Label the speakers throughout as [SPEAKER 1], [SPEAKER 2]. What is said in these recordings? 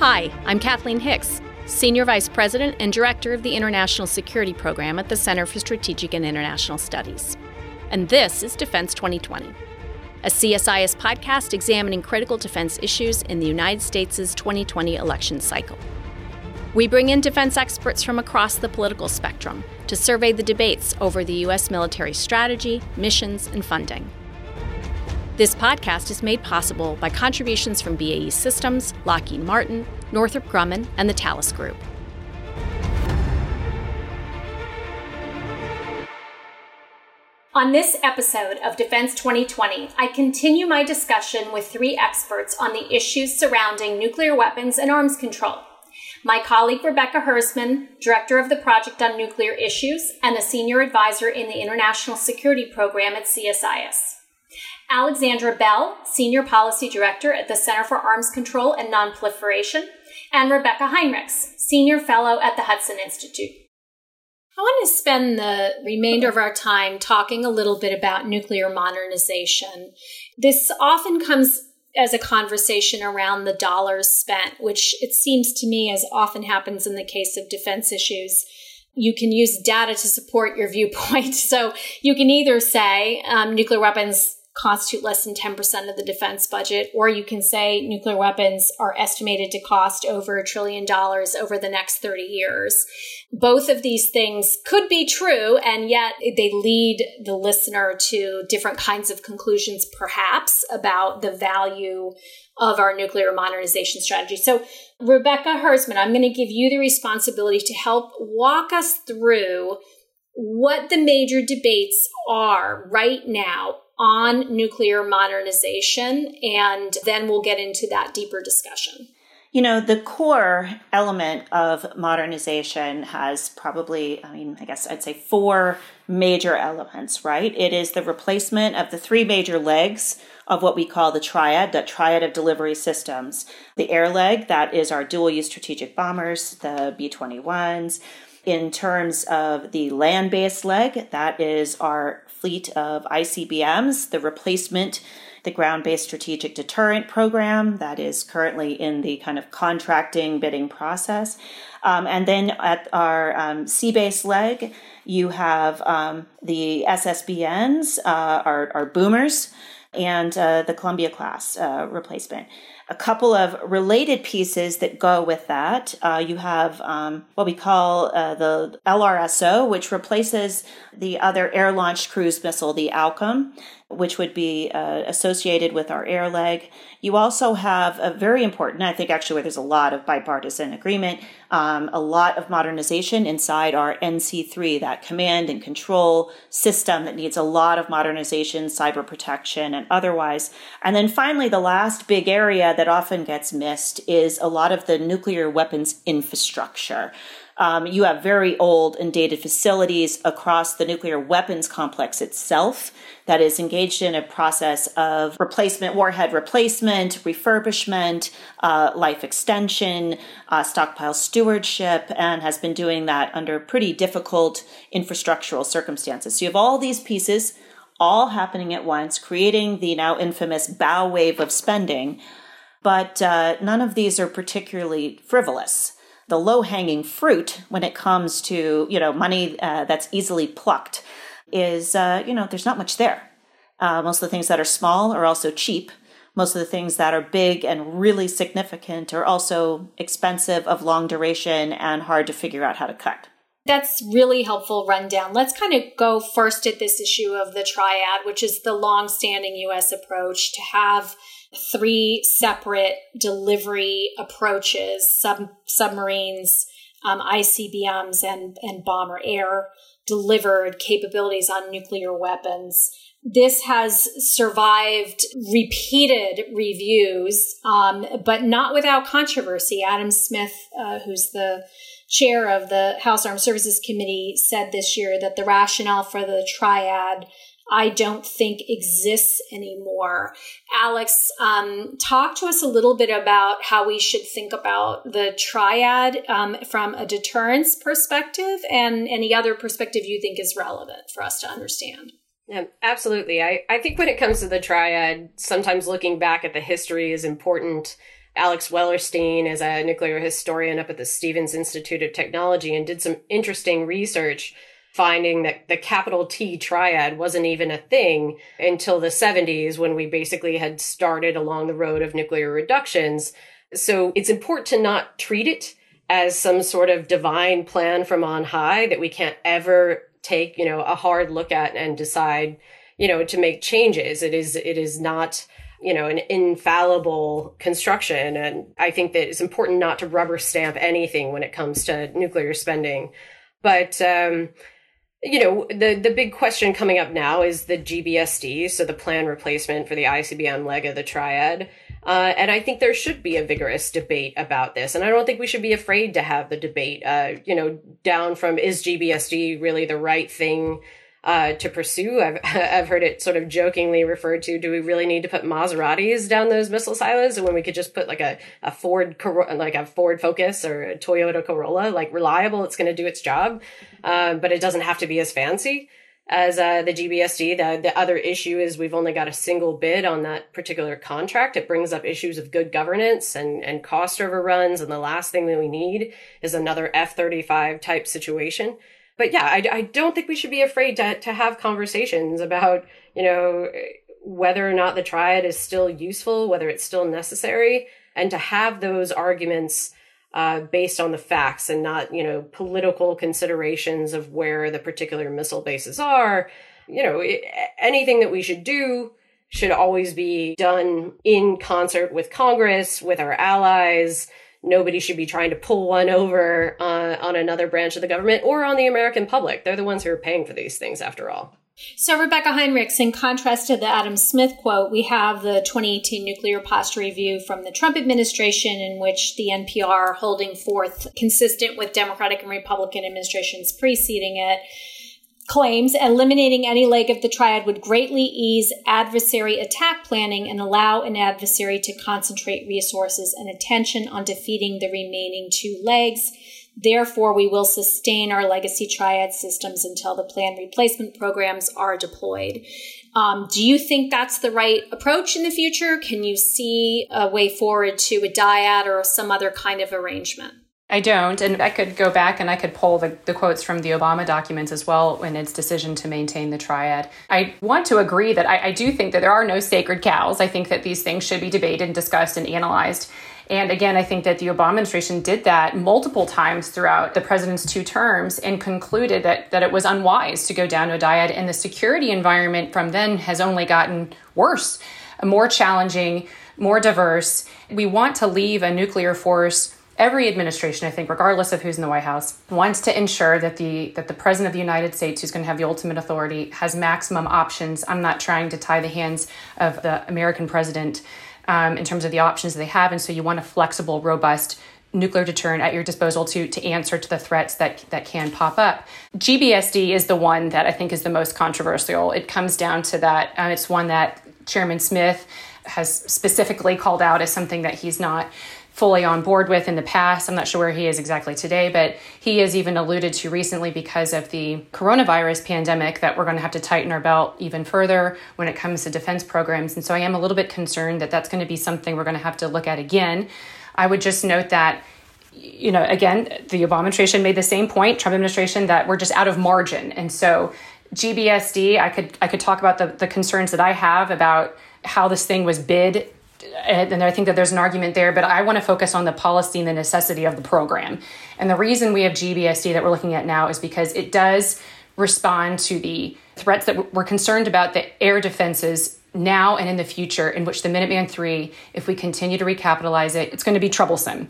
[SPEAKER 1] Hi, I'm Kathleen Hicks, Senior Vice President and Director of the International Security Program at the Center for Strategic and International Studies. And this is Defense 2020, a CSIS podcast examining critical defense issues in the United States' 2020 election cycle. We bring in defense experts from across the political spectrum to survey the debates over the U.S. military strategy, missions, and funding. This podcast is made possible by contributions from BAE Systems, Lockheed Martin, Northrop Grumman, and the Thales Group. On this episode of Defense 2020, I continue my discussion with three experts on the issues surrounding nuclear weapons and arms control. My colleague Rebecca Hersman, director of the Project on Nuclear Issues and a senior advisor in the International Security Program at CSIS. Alexandra Bell, Senior Policy Director at the Center for Arms Control and Nonproliferation, and Rebecca Heinrichs, Senior Fellow at the Hudson Institute. I want to spend the remainder of our time talking a little bit about nuclear modernization. This often comes as a conversation around the dollars spent, which it seems to me, as often happens in the case of defense issues, you can use data to support your viewpoint. So you can either say um, nuclear weapons constitute less than 10% of the defense budget, or you can say nuclear weapons are estimated to cost over a trillion dollars over the next 30 years. Both of these things could be true, and yet they lead the listener to different kinds of conclusions, perhaps, about the value of our nuclear modernization strategy. So, Rebecca Hersman, I'm going to give you the responsibility to help walk us through what the major debates are right now on nuclear modernization, and then we'll get into that deeper discussion.
[SPEAKER 2] You know, the core element of modernization has probably, I mean, I guess I'd say four major elements, right? It is the replacement of the three major legs of what we call the triad, the triad of delivery systems. The air leg, that is our dual use strategic bombers, the B 21s. In terms of the land based leg, that is our fleet of ICBMs, the replacement, the ground based strategic deterrent program that is currently in the kind of contracting bidding process. Um, and then at our um, sea based leg, you have um, the SSBNs, uh, our, our boomers, and uh, the Columbia class uh, replacement a couple of related pieces that go with that. Uh, you have um, what we call uh, the LRSO, which replaces the other air launched cruise missile, the ALCM, which would be uh, associated with our air leg. You also have a very important, I think actually where there's a lot of bipartisan agreement, um, a lot of modernization inside our NC3, that command and control system that needs a lot of modernization, cyber protection, and otherwise. And then finally, the last big area that often gets missed is a lot of the nuclear weapons infrastructure. Um, you have very old and dated facilities across the nuclear weapons complex itself that is engaged in a process of replacement, warhead replacement, refurbishment, uh, life extension, uh, stockpile stewardship, and has been doing that under pretty difficult infrastructural circumstances. So you have all these pieces all happening at once, creating the now infamous bow wave of spending. But uh, none of these are particularly frivolous the low hanging fruit when it comes to you know money uh, that's easily plucked is uh, you know there's not much there. Uh, most of the things that are small are also cheap. Most of the things that are big and really significant are also expensive, of long duration, and hard to figure out how to cut.
[SPEAKER 1] That's really helpful rundown. Let's kind of go first at this issue of the triad, which is the long-standing U.S. approach to have three separate delivery approaches sub, submarines, um, ICBMs, and, and bomber air delivered capabilities on nuclear weapons. This has survived repeated reviews, um, but not without controversy. Adam Smith, uh, who's the chair of the House Armed Services Committee, said this year that the rationale for the triad I don't think exists anymore. Alex, um, talk to us a little bit about how we should think about the triad um, from a deterrence perspective and any other perspective you think is relevant for us to understand.
[SPEAKER 3] Yeah, absolutely. I, I think when it comes to the triad, sometimes looking back at the history is important. Alex Wellerstein is a nuclear historian up at the Stevens Institute of Technology and did some interesting research finding that the capital T triad wasn't even a thing until the 70s when we basically had started along the road of nuclear reductions. So it's important to not treat it as some sort of divine plan from on high that we can't ever take, you know, a hard look at and decide, you know, to make changes. It is, it is not, you know, an infallible construction. And I think that it's important not to rubber stamp anything when it comes to nuclear spending. But, um, you know, the, the big question coming up now is the GBSD, so the plan replacement for the ICBM leg of the triad. Uh, and I think there should be a vigorous debate about this. And I don't think we should be afraid to have the debate, uh, you know, down from is GBSD really the right thing uh, to pursue? I've, I've heard it sort of jokingly referred to do we really need to put Maseratis down those missile silos when we could just put like a, a Ford, like a Ford Focus or a Toyota Corolla, like reliable, it's going to do its job, um, but it doesn't have to be as fancy as uh, the GBSD. The, the other issue is we've only got a single bid on that particular contract. It brings up issues of good governance and, and cost overruns. And the last thing that we need is another F 35 type situation. But yeah, I, I don't think we should be afraid to, to have conversations about, you know, whether or not the triad is still useful, whether it's still necessary, and to have those arguments uh, based on the facts and not, you know, political considerations of where the particular missile bases are. You know, it, anything that we should do should always be done in concert with Congress, with our allies. Nobody should be trying to pull one over uh, on another branch of the government or on the American public. They're the ones who are paying for these things, after all.
[SPEAKER 1] So, Rebecca Heinrichs, in contrast to the Adam Smith quote, we have the 2018 Nuclear Posture Review from the Trump administration, in which the NPR holding forth, consistent with Democratic and Republican administrations preceding it, claims eliminating any leg of the triad would greatly ease adversary attack planning and allow an adversary to concentrate resources and attention on defeating the remaining two legs Therefore, we will sustain our legacy triad systems until the planned replacement programs are deployed. Um, do you think that's the right approach in the future? Can you see a way forward to a dyad or some other kind of arrangement?
[SPEAKER 4] I don't. And I could go back and I could pull the, the quotes from the Obama documents as well in its decision to maintain the triad. I want to agree that I, I do think that there are no sacred cows. I think that these things should be debated and discussed and analyzed. And again, I think that the Obama administration did that multiple times throughout the president's two terms and concluded that, that it was unwise to go down to a dyad. And the security environment from then has only gotten worse, more challenging, more diverse. We want to leave a nuclear force every administration, I think, regardless of who's in the White House, wants to ensure that the that the president of the United States, who's going to have the ultimate authority, has maximum options. I'm not trying to tie the hands of the American president um, in terms of the options they have. And so you want a flexible, robust nuclear deterrent at your disposal to to answer to the threats that that can pop up. GBSD is the one that I think is the most controversial. It comes down to that. and it's one that Chairman Smith has specifically called out as something that he's not fully on board with in the past. I'm not sure where he is exactly today, but he has even alluded to recently because of the coronavirus pandemic that we're going to have to tighten our belt even further when it comes to defense programs. And so I am a little bit concerned that that's going to be something we're going to have to look at again. I would just note that you know, again, the Obama administration made the same point, Trump administration, that we're just out of margin. And so GBSD, I could I could talk about the, the concerns that I have about how this thing was bid and I think that there's an argument there, but I want to focus on the policy and the necessity of the program. And the reason we have GBSD that we're looking at now is because it does respond to the threats that we're concerned about the air defenses now and in the future, in which the Minuteman III, if we continue to recapitalize it, it's going to be troublesome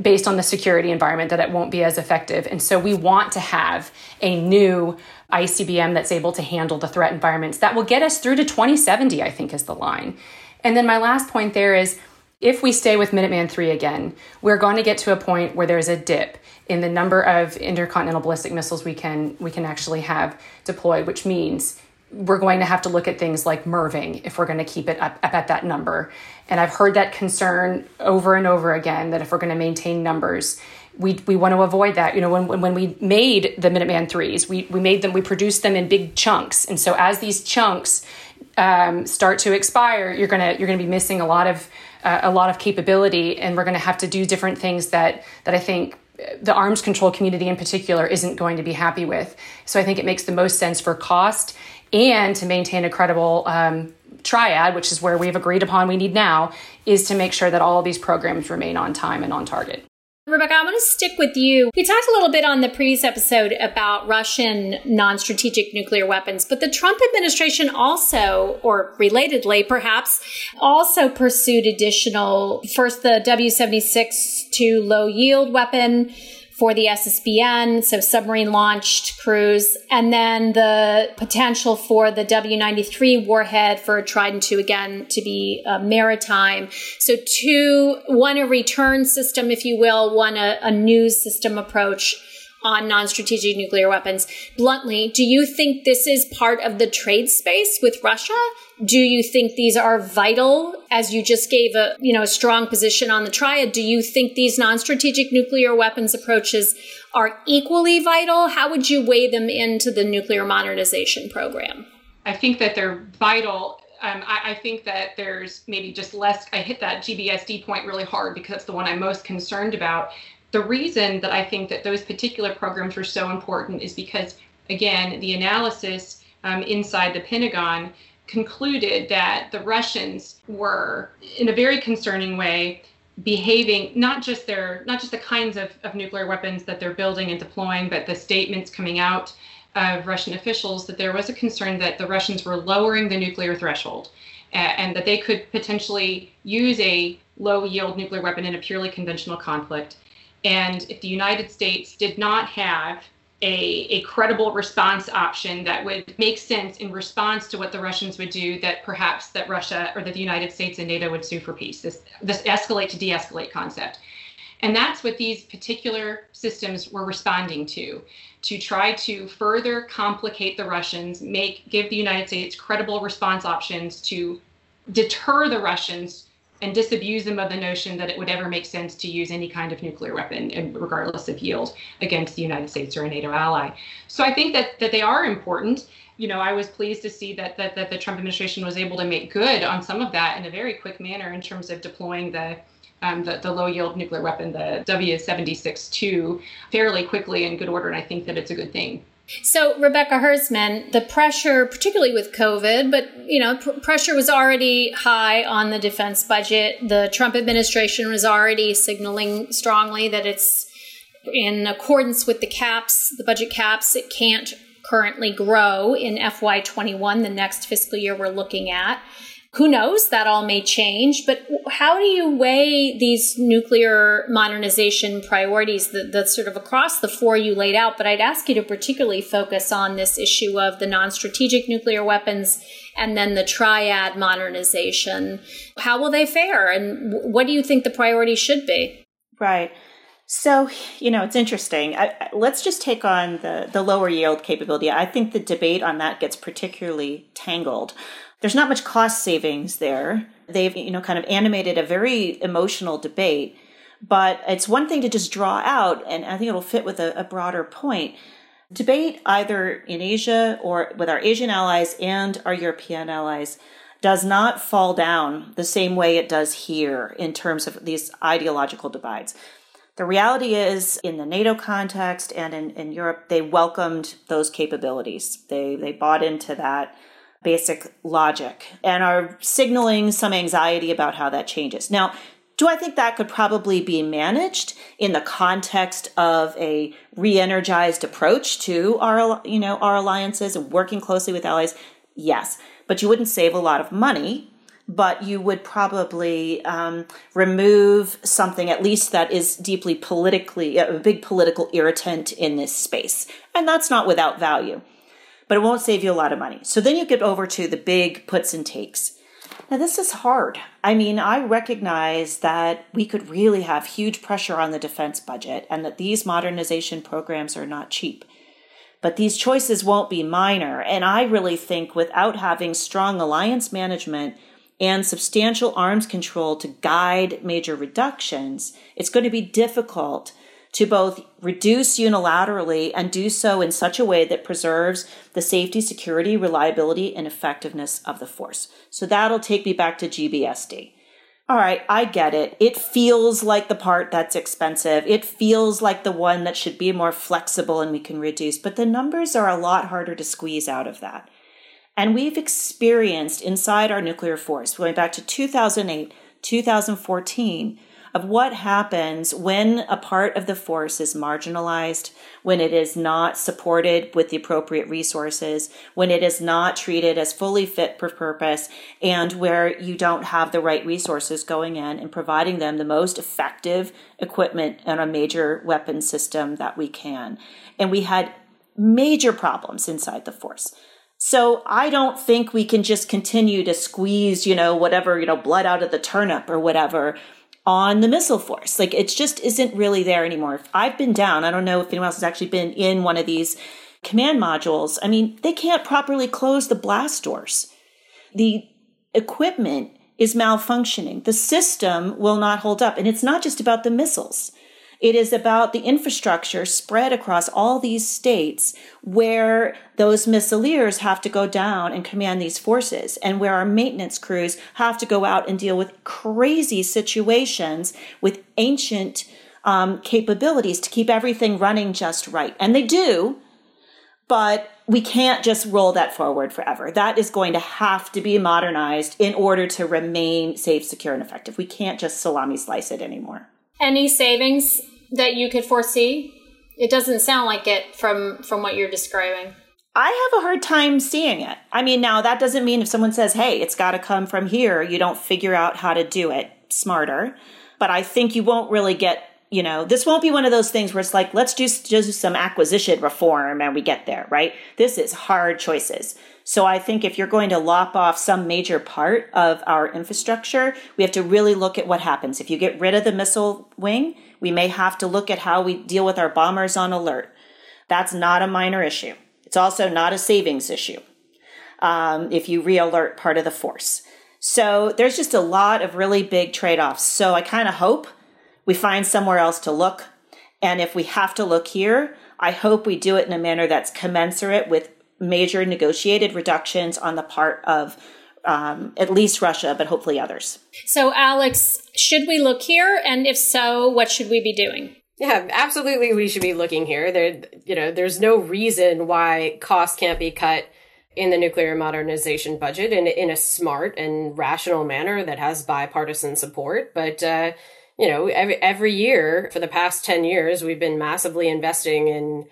[SPEAKER 4] based on the security environment that it won't be as effective. And so we want to have a new ICBM that's able to handle the threat environments that will get us through to 2070, I think is the line. And then my last point there is if we stay with Minuteman 3 again, we're going to get to a point where there's a dip in the number of intercontinental ballistic missiles we can we can actually have deployed, which means we're going to have to look at things like MIRVing if we're going to keep it up, up at that number. And I've heard that concern over and over again that if we're going to maintain numbers, we, we want to avoid that. You know, when, when we made the Minuteman threes, we, we made them, we produced them in big chunks. And so as these chunks um, start to expire, you're gonna you're gonna be missing a lot of uh, a lot of capability, and we're gonna have to do different things that that I think the arms control community in particular isn't going to be happy with. So I think it makes the most sense for cost and to maintain a credible um, triad, which is where we've agreed upon we need now, is to make sure that all of these programs remain on time and on target.
[SPEAKER 1] Rebecca, I want to stick with you. We talked a little bit on the previous episode about Russian non strategic nuclear weapons, but the Trump administration also, or relatedly perhaps, also pursued additional, first the W 76 2 low yield weapon for the SSBN, so submarine launched cruise, and then the potential for the W 93 warhead for Trident 2 again to be uh, maritime. So, two, one a return system, if you will, one a, a news system approach on non strategic nuclear weapons. Bluntly, do you think this is part of the trade space with Russia? Do you think these are vital as you just gave a, you know, a strong position on the triad? Do you think these non strategic nuclear weapons approaches are equally vital? How would you weigh them into the nuclear modernization program?
[SPEAKER 4] I think that they're vital um, I, I, think that there's maybe just less. I hit that GBSD point really hard because that's the one I'm most concerned about the reason that I think that those particular programs were so important is because, again, the analysis um, inside the Pentagon concluded that the Russians were, in a very concerning way, behaving not just their not just the kinds of, of nuclear weapons that they're building and deploying, but the statements coming out of Russian officials that there was a concern that the Russians were lowering the nuclear threshold and that they could potentially use a low yield nuclear weapon in a purely conventional conflict and if the United States did not have a, a credible response option that would make sense in response to what the Russians would do, that perhaps that Russia or that the United States and NATO would sue for peace. This this escalate to de-escalate concept. And that's what these particular systems were responding to, to try to further complicate the Russians, make give the United States credible response options to deter the Russians and disabuse them of the notion that it would ever make sense to use any kind of nuclear weapon, regardless of yield, against the United States or a NATO ally. So I think that that they are important. You know, I was pleased to see that that, that the Trump administration was able to make good on some of that in a very quick manner in terms of deploying the um, the, the low yield nuclear weapon, the W 76 2, fairly quickly in good order. And I think that it's a good thing.
[SPEAKER 1] So, Rebecca Hersman, the pressure, particularly with COVID, but you know, pr- pressure was already high on the defense budget. The Trump administration was already signaling strongly that it's in accordance with the caps, the budget caps. It can't currently grow in FY21, the next fiscal year we're looking at who knows? That all may change. But how do you weigh these nuclear modernization priorities that, sort of across the four you laid out? But i'd ask you to particularly focus on this issue of the non-strategic nuclear weapons and then the triad modernization. How will they fare? And what do you think the priority should be?
[SPEAKER 2] Right. So, you know, it's interesting. I, let's just take on the, the lower yield capability. I think the debate on that gets particularly tangled there's not much cost savings there. They've, you know, kind of animated a very emotional debate. But it's one thing to just draw out, and I think it'll fit with a, a broader point. Debate either in Asia or with our Asian allies and our European allies does not fall down the same way it does here in terms of these ideological divides. The reality is, in the NATO context and in, in Europe, they welcomed those capabilities. They, they bought into that basic logic and are signaling some anxiety about how that changes. Now, do I think that could probably be managed in the context of a re-energized approach to our, you know, our alliances and working closely with allies? Yes, but you wouldn't save a lot of money, but you would probably um, remove something at least that is deeply politically a big political irritant in this space, and that's not without value but it won't save you a lot of money. So then you get over to the big puts and takes. Now, this is hard. I mean, I recognize that we could really have huge pressure on the defense budget and that these modernization programs are not cheap. But these choices won't be minor. And I really think without having strong alliance management and substantial arms control to guide major reductions, it's going to be difficult to both reduce unilaterally and do so in such a way that preserves the safety, security, reliability, and effectiveness of the force. So that'll take me back to GBSD. All right, I get it. It feels like the part that's expensive. It feels like the one that should be more flexible and we can reduce, but the numbers are a lot harder to squeeze out of that. And we've experienced inside our nuclear force, going back to 2008, 2014, of what happens when a part of the force is marginalized, when it is not supported with the appropriate resources, when it is not treated as fully fit for purpose, and where you don't have the right resources going in and providing them the most effective equipment and a major weapon system that we can. And we had major problems inside the force. So I don't think we can just continue to squeeze, you know, whatever, you know, blood out of the turnip or whatever on the missile force. Like it just isn't really there anymore. I've been down. I don't know if anyone else has actually been in one of these command modules. I mean, they can't properly close the blast doors. The equipment is malfunctioning. The system will not hold up. And it's not just about the missiles. It is about the infrastructure spread across all these states where those missileers have to go down and command these forces and where our maintenance crews have to go out and deal with crazy situations with ancient um, capabilities to keep everything running just right. And they do, but we can't just roll that forward forever. That is going to have to be modernized in order to remain safe, secure, and effective. We can't just salami slice it anymore.
[SPEAKER 1] Any savings that you could foresee? It doesn't sound like it from from what you're describing.
[SPEAKER 2] I have a hard time seeing it. I mean, now that doesn't mean if someone says, "Hey, it's got to come from here," you don't figure out how to do it smarter. But I think you won't really get, you know, this won't be one of those things where it's like, let's just do some acquisition reform and we get there, right? This is hard choices. So I think if you're going to lop off some major part of our infrastructure, we have to really look at what happens. If you get rid of the missile wing, we may have to look at how we deal with our bombers on alert. That's not a minor issue. It's also not a savings issue um, if you re alert part of the force. So there's just a lot of really big trade offs. So I kind of hope we find somewhere else to look. And if we have to look here, I hope we do it in a manner that's commensurate with major negotiated reductions on the part of um, at least Russia, but hopefully others.
[SPEAKER 1] So, Alex, should we look here? And if so, what should we be doing?
[SPEAKER 3] Yeah, absolutely. We should be looking here. There, you know, there's no reason why costs can't be cut in the nuclear modernization budget in in a smart and rational manner that has bipartisan support. But uh, you know, every every year for the past ten years, we've been massively investing in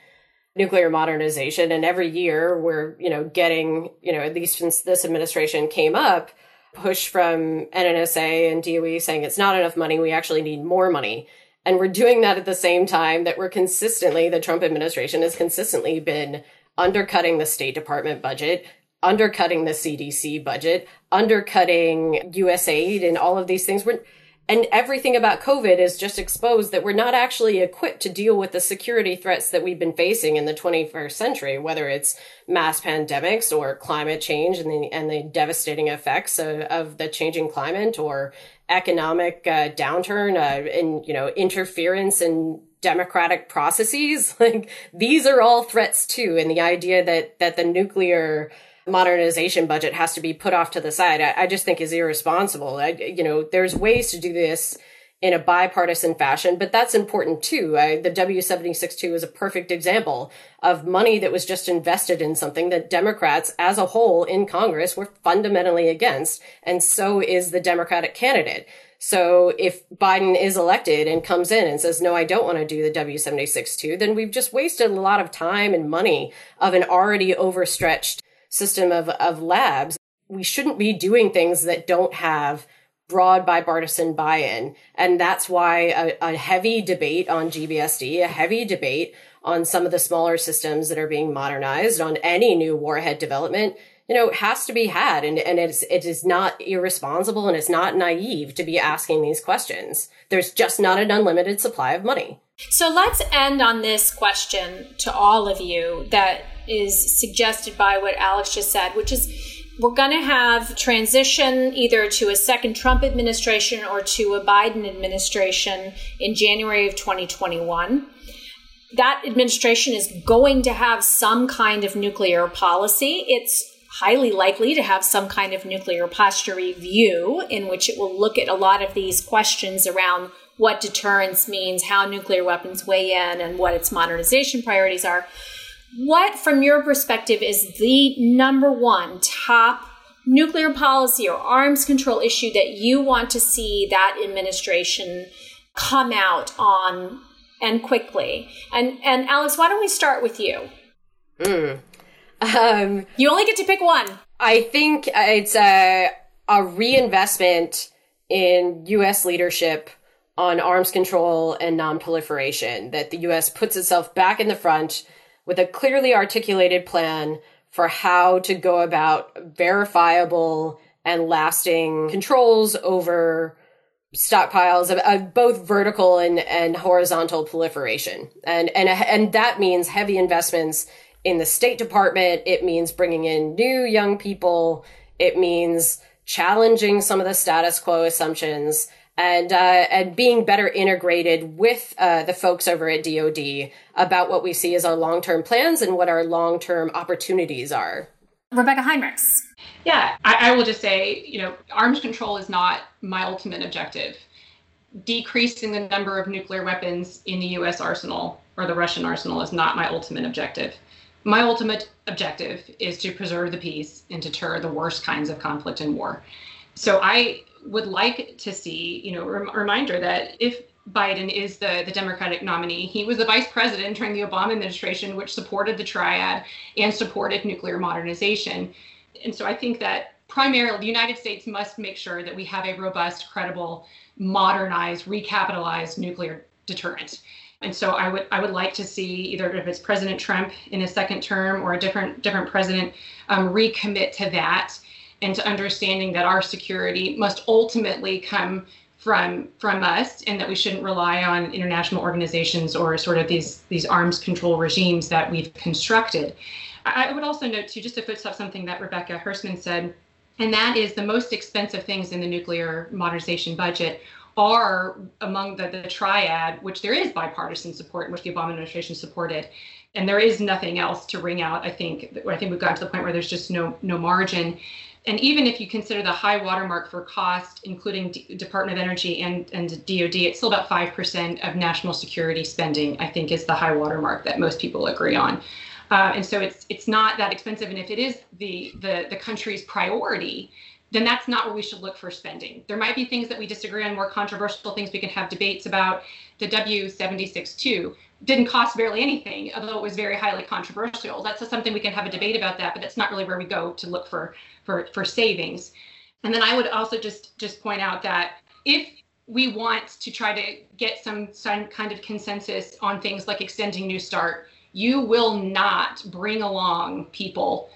[SPEAKER 3] nuclear modernization, and every year we're you know getting you know at least since this administration came up push from NNSA and DOE saying it's not enough money. We actually need more money. And we're doing that at the same time that we're consistently, the Trump administration has consistently been undercutting the State Department budget, undercutting the CDC budget, undercutting USAID and all of these things. We're, and everything about COVID is just exposed that we're not actually equipped to deal with the security threats that we've been facing in the 21st century, whether it's mass pandemics or climate change and the, and the devastating effects of, of the changing climate or economic uh, downturn uh, and, you know, interference in democratic processes. Like these are all threats too. And the idea that, that the nuclear modernization budget has to be put off to the side, I, I just think is irresponsible. I, you know, there's ways to do this in a bipartisan fashion, but that's important too. I, the W762 is a perfect example of money that was just invested in something that Democrats as a whole in Congress were fundamentally against. And so is the Democratic candidate. So if Biden is elected and comes in and says, no, I don't want to do the W762, then we've just wasted a lot of time and money of an already overstretched system of, of labs. We shouldn't be doing things that don't have broad bipartisan buy-in. And that's why a, a, heavy debate on GBSD, a heavy debate on some of the smaller systems that are being modernized, on any new warhead development, you know, has to be had. And, and it's, it is not irresponsible and it's not naive to be asking these questions. There's just not an unlimited supply of money.
[SPEAKER 1] So let's end on this question to all of you that is suggested by what Alex just said, which is we're going to have transition either to a second Trump administration or to a Biden administration in January of 2021. That administration is going to have some kind of nuclear policy. It's highly likely to have some kind of nuclear posture review in which it will look at a lot of these questions around what deterrence means, how nuclear weapons weigh in, and what its modernization priorities are. What, from your perspective, is the number one top nuclear policy or arms control issue that you want to see that administration come out on and quickly? And and Alex, why don't we start with you?
[SPEAKER 3] Mm. Um,
[SPEAKER 1] you only get to pick one.
[SPEAKER 3] I think it's a a reinvestment in U.S. leadership on arms control and nonproliferation. That the U.S. puts itself back in the front with a clearly articulated plan for how to go about verifiable and lasting controls over stockpiles of, of, both vertical and, and horizontal proliferation. And, and, and that means heavy investments in the State Department. It means bringing in new young people. It means challenging some of the status quo assumptions and uh, and being better integrated with uh, the folks over at DoD about what we see as our long term plans and what our long term opportunities are.
[SPEAKER 1] Rebecca Heinrichs.
[SPEAKER 4] Yeah, I, I will just say, you know, arms control is not my ultimate objective. Decreasing the number of nuclear weapons in the U.S. arsenal or the Russian arsenal is not my ultimate objective. My ultimate objective is to preserve the peace and deter the worst kinds of conflict and war. So I would like to see, you know, a reminder that if Biden is the, the Democratic nominee. He was the vice president during the Obama administration, which supported the triad and supported nuclear modernization. And so I think that primarily the United States must make sure that we have a robust, credible, modernized, recapitalized nuclear deterrent. And so I would I would like to see either if it's President Trump in a second term or a different different president um, recommit to that and to understanding that our security must ultimately come from from us and that we shouldn't rely on international organizations or sort of these these arms control regimes that we've constructed. I, would also note too, just to footstep something that Rebecca Hersman said, and that is the most expensive things in the nuclear modernization budget are among the, the triad, which there is bipartisan support, which the Obama administration supported, and there is nothing else to wring out. I think I think we've gotten to the point where there's just no no margin and even if you consider the high watermark for cost, including D- Department of Energy and, and DoD, it's still about 5% of national security spending, I think, is the high watermark that most people agree on. Uh, and so it's it's not that expensive. And if it is the, the, the country's priority, then that's not where we should look for spending. There might be things that we disagree on, more controversial things we can have debates about. The W762 didn't cost barely anything, although it was very highly controversial. That's something we can have a debate about that, but that's not really where we go to look for for, for savings. And then I would also just just point out that if we want to try to get some, some kind of consensus on things like extending New START, you will not bring along people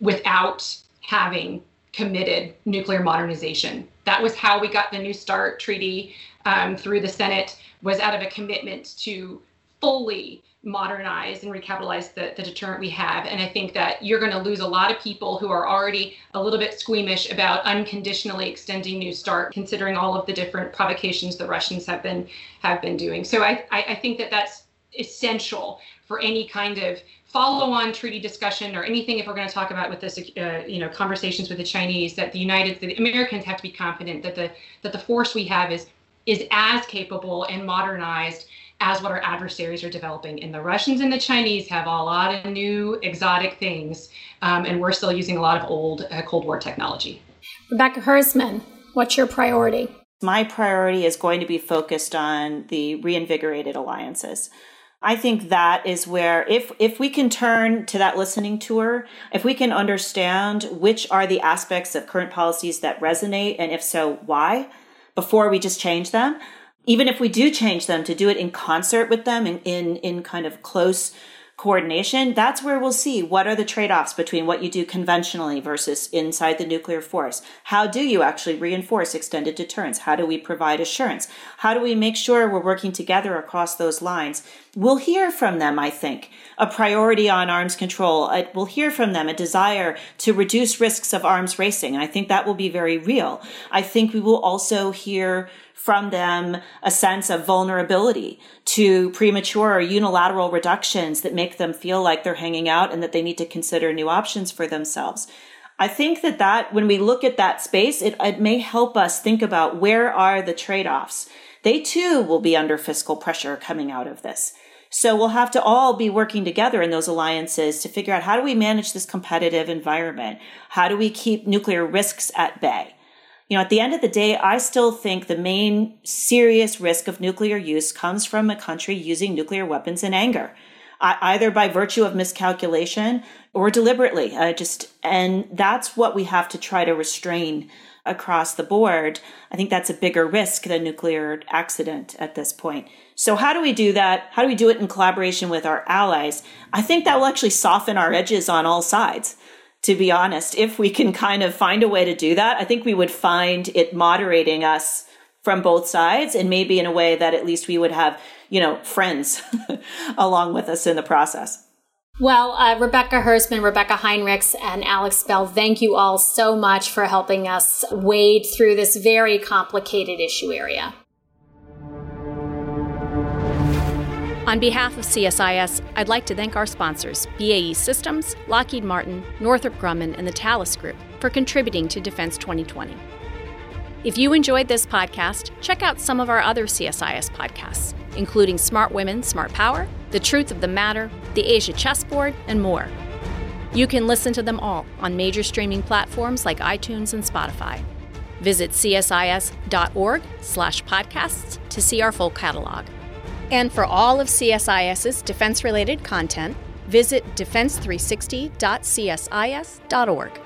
[SPEAKER 4] without having committed nuclear modernization. That was how we got the New START treaty um, through the Senate was out of a commitment to fully modernize and recapitalize the, the deterrent we have. And I think that you're going to lose a lot of people who are already a little bit squeamish about unconditionally extending New START, considering all of the different provocations the Russians have been have been doing. So I, I, I think that that's essential for any kind of follow-on treaty discussion or anything if we're going to talk about with this uh, you know conversations with the chinese that the united the americans have to be confident that the that the force we have is is as capable and modernized as what our adversaries are developing. And the Russians and the Chinese have a lot of new exotic things, um, and we're still using a lot of old uh, Cold War technology.
[SPEAKER 1] Rebecca Hersman, what's your priority?
[SPEAKER 2] My priority is going to be focused on the reinvigorated alliances. I think that is where if if we can turn to that listening tour, if we can understand which are the aspects of current policies that resonate and if so why before we just change them, even if we do change them to do it in concert with them in, in, in kind of close coordination, that's where we'll see what are the trade offs between what you do conventionally versus inside the nuclear force. How do you actually reinforce extended deterrence? How do we provide assurance? How do we make sure we're working together across those lines? We'll hear from them, I think, a priority on arms control. Uh, we'll hear from them a desire to reduce risks of arms racing. And I think that will be very real. I think we will also hear from them a sense of vulnerability to premature or unilateral reductions that make them feel like they're hanging out and that they need to consider new options for themselves. I think that that when we look at that space, it, it may help us think about where are the trade-offs. They too will be under fiscal pressure coming out of this. So we'll have to all be working together in those alliances to figure out how do we manage this competitive environment? How do we keep nuclear risks at bay? You know, at the end of the day, I still think the main serious risk of nuclear use comes from a country using nuclear weapons in anger, either by virtue of miscalculation or deliberately. I just, and that's what we have to try to restrain across the board. I think that's a bigger risk than nuclear accident at this point. So how do we do that? How do we do it in collaboration with our allies? I think that will actually soften our edges on all sides to be honest. If we can kind of find a way to do that, I think we would find it moderating us from both sides and maybe in a way that at least we would have, you know, friends along with us in the process.
[SPEAKER 5] Well, uh, Rebecca Hersman, Rebecca Heinrichs, and Alex Bell, thank you all so much for helping us wade through this very complicated issue area.
[SPEAKER 1] On behalf of CSIS, I'd like to thank our sponsors, BAE Systems, Lockheed Martin, Northrop Grumman, and the Thales Group, for contributing to Defense 2020. If you enjoyed this podcast, check out some of our other CSIS podcasts, including Smart Women, Smart Power, The Truth of the Matter, The Asia Chessboard, and more. You can listen to them all on major streaming platforms like iTunes and Spotify. Visit csis.org/podcasts to see our full catalog. And for all of CSIS's defense related content, visit defense360.csis.org.